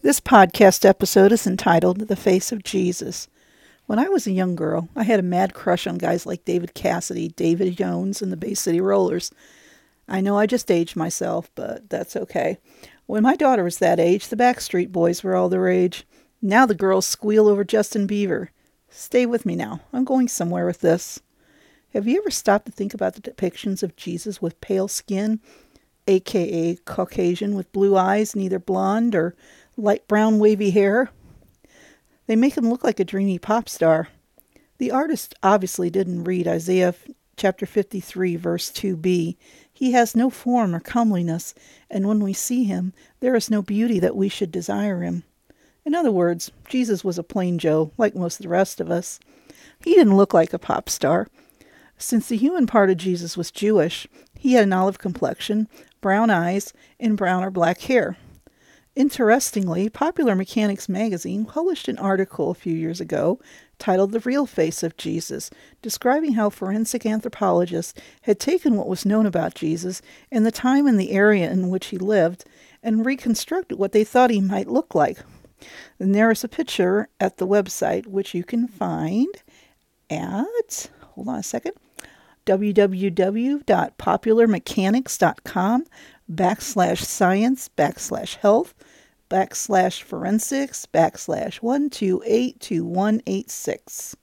This podcast episode is entitled The Face of Jesus. When I was a young girl, I had a mad crush on guys like David Cassidy, David Jones, and the Bay City Rollers. I know I just aged myself, but that's okay. When my daughter was that age, the Backstreet Boys were all the rage. Now the girls squeal over Justin Bieber. Stay with me now. I'm going somewhere with this. Have you ever stopped to think about the depictions of Jesus with pale skin, aka Caucasian, with blue eyes, neither blonde or light brown wavy hair? They make him look like a dreamy pop star. The artist obviously didn't read Isaiah chapter 53, verse 2b. He has no form or comeliness, and when we see him, there is no beauty that we should desire him. In other words, Jesus was a plain Joe, like most of the rest of us. He didn't look like a pop star. Since the human part of Jesus was Jewish, he had an olive complexion, brown eyes, and brown or black hair. Interestingly, Popular Mechanics magazine published an article a few years ago titled The Real Face of Jesus, describing how forensic anthropologists had taken what was known about Jesus and the time and the area in which he lived and reconstructed what they thought he might look like. And there is a picture at the website, which you can find at, hold on a second, www.popularmechanics.com backslash science backslash health backslash forensics backslash 1282186.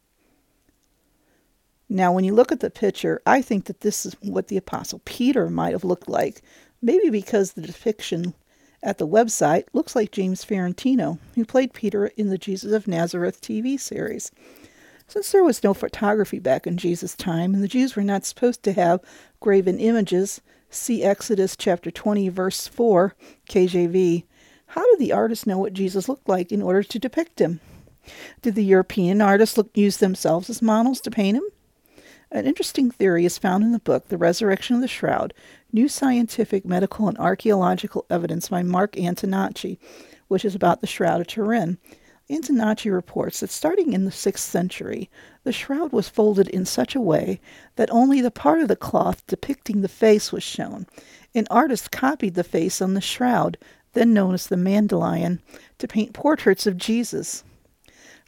Now, when you look at the picture, I think that this is what the Apostle Peter might have looked like. Maybe because the depiction at the website looks like James Farentino, who played Peter in the Jesus of Nazareth TV series. Since there was no photography back in Jesus' time, and the Jews were not supposed to have graven images, see Exodus chapter 20, verse 4, KJV, how did the artist know what Jesus looked like in order to depict him? Did the European artists look, use themselves as models to paint him? An interesting theory is found in the book The Resurrection of the Shroud New Scientific, Medical, and Archaeological Evidence by Mark Antonacci, which is about the Shroud of Turin. Antonacci reports that starting in the 6th century, the shroud was folded in such a way that only the part of the cloth depicting the face was shown. An artist copied the face on the shroud, then known as the Mandylion, to paint portraits of Jesus.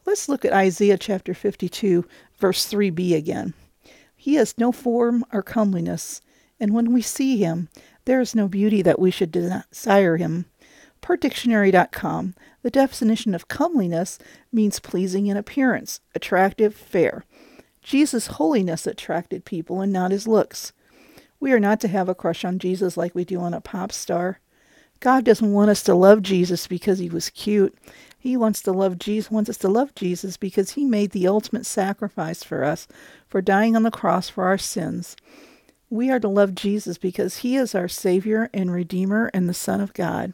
Let's look at Isaiah chapter 52, verse 3b again. He has no form or comeliness, and when we see him, there is no beauty that we should desire him. Per dictionary.com, the definition of comeliness means pleasing in appearance, attractive, fair. Jesus' holiness attracted people and not his looks. We are not to have a crush on Jesus like we do on a pop star. God doesn't want us to love Jesus because he was cute. He wants to love Jesus wants us to love Jesus because he made the ultimate sacrifice for us, for dying on the cross for our sins. We are to love Jesus because he is our savior and redeemer and the son of God.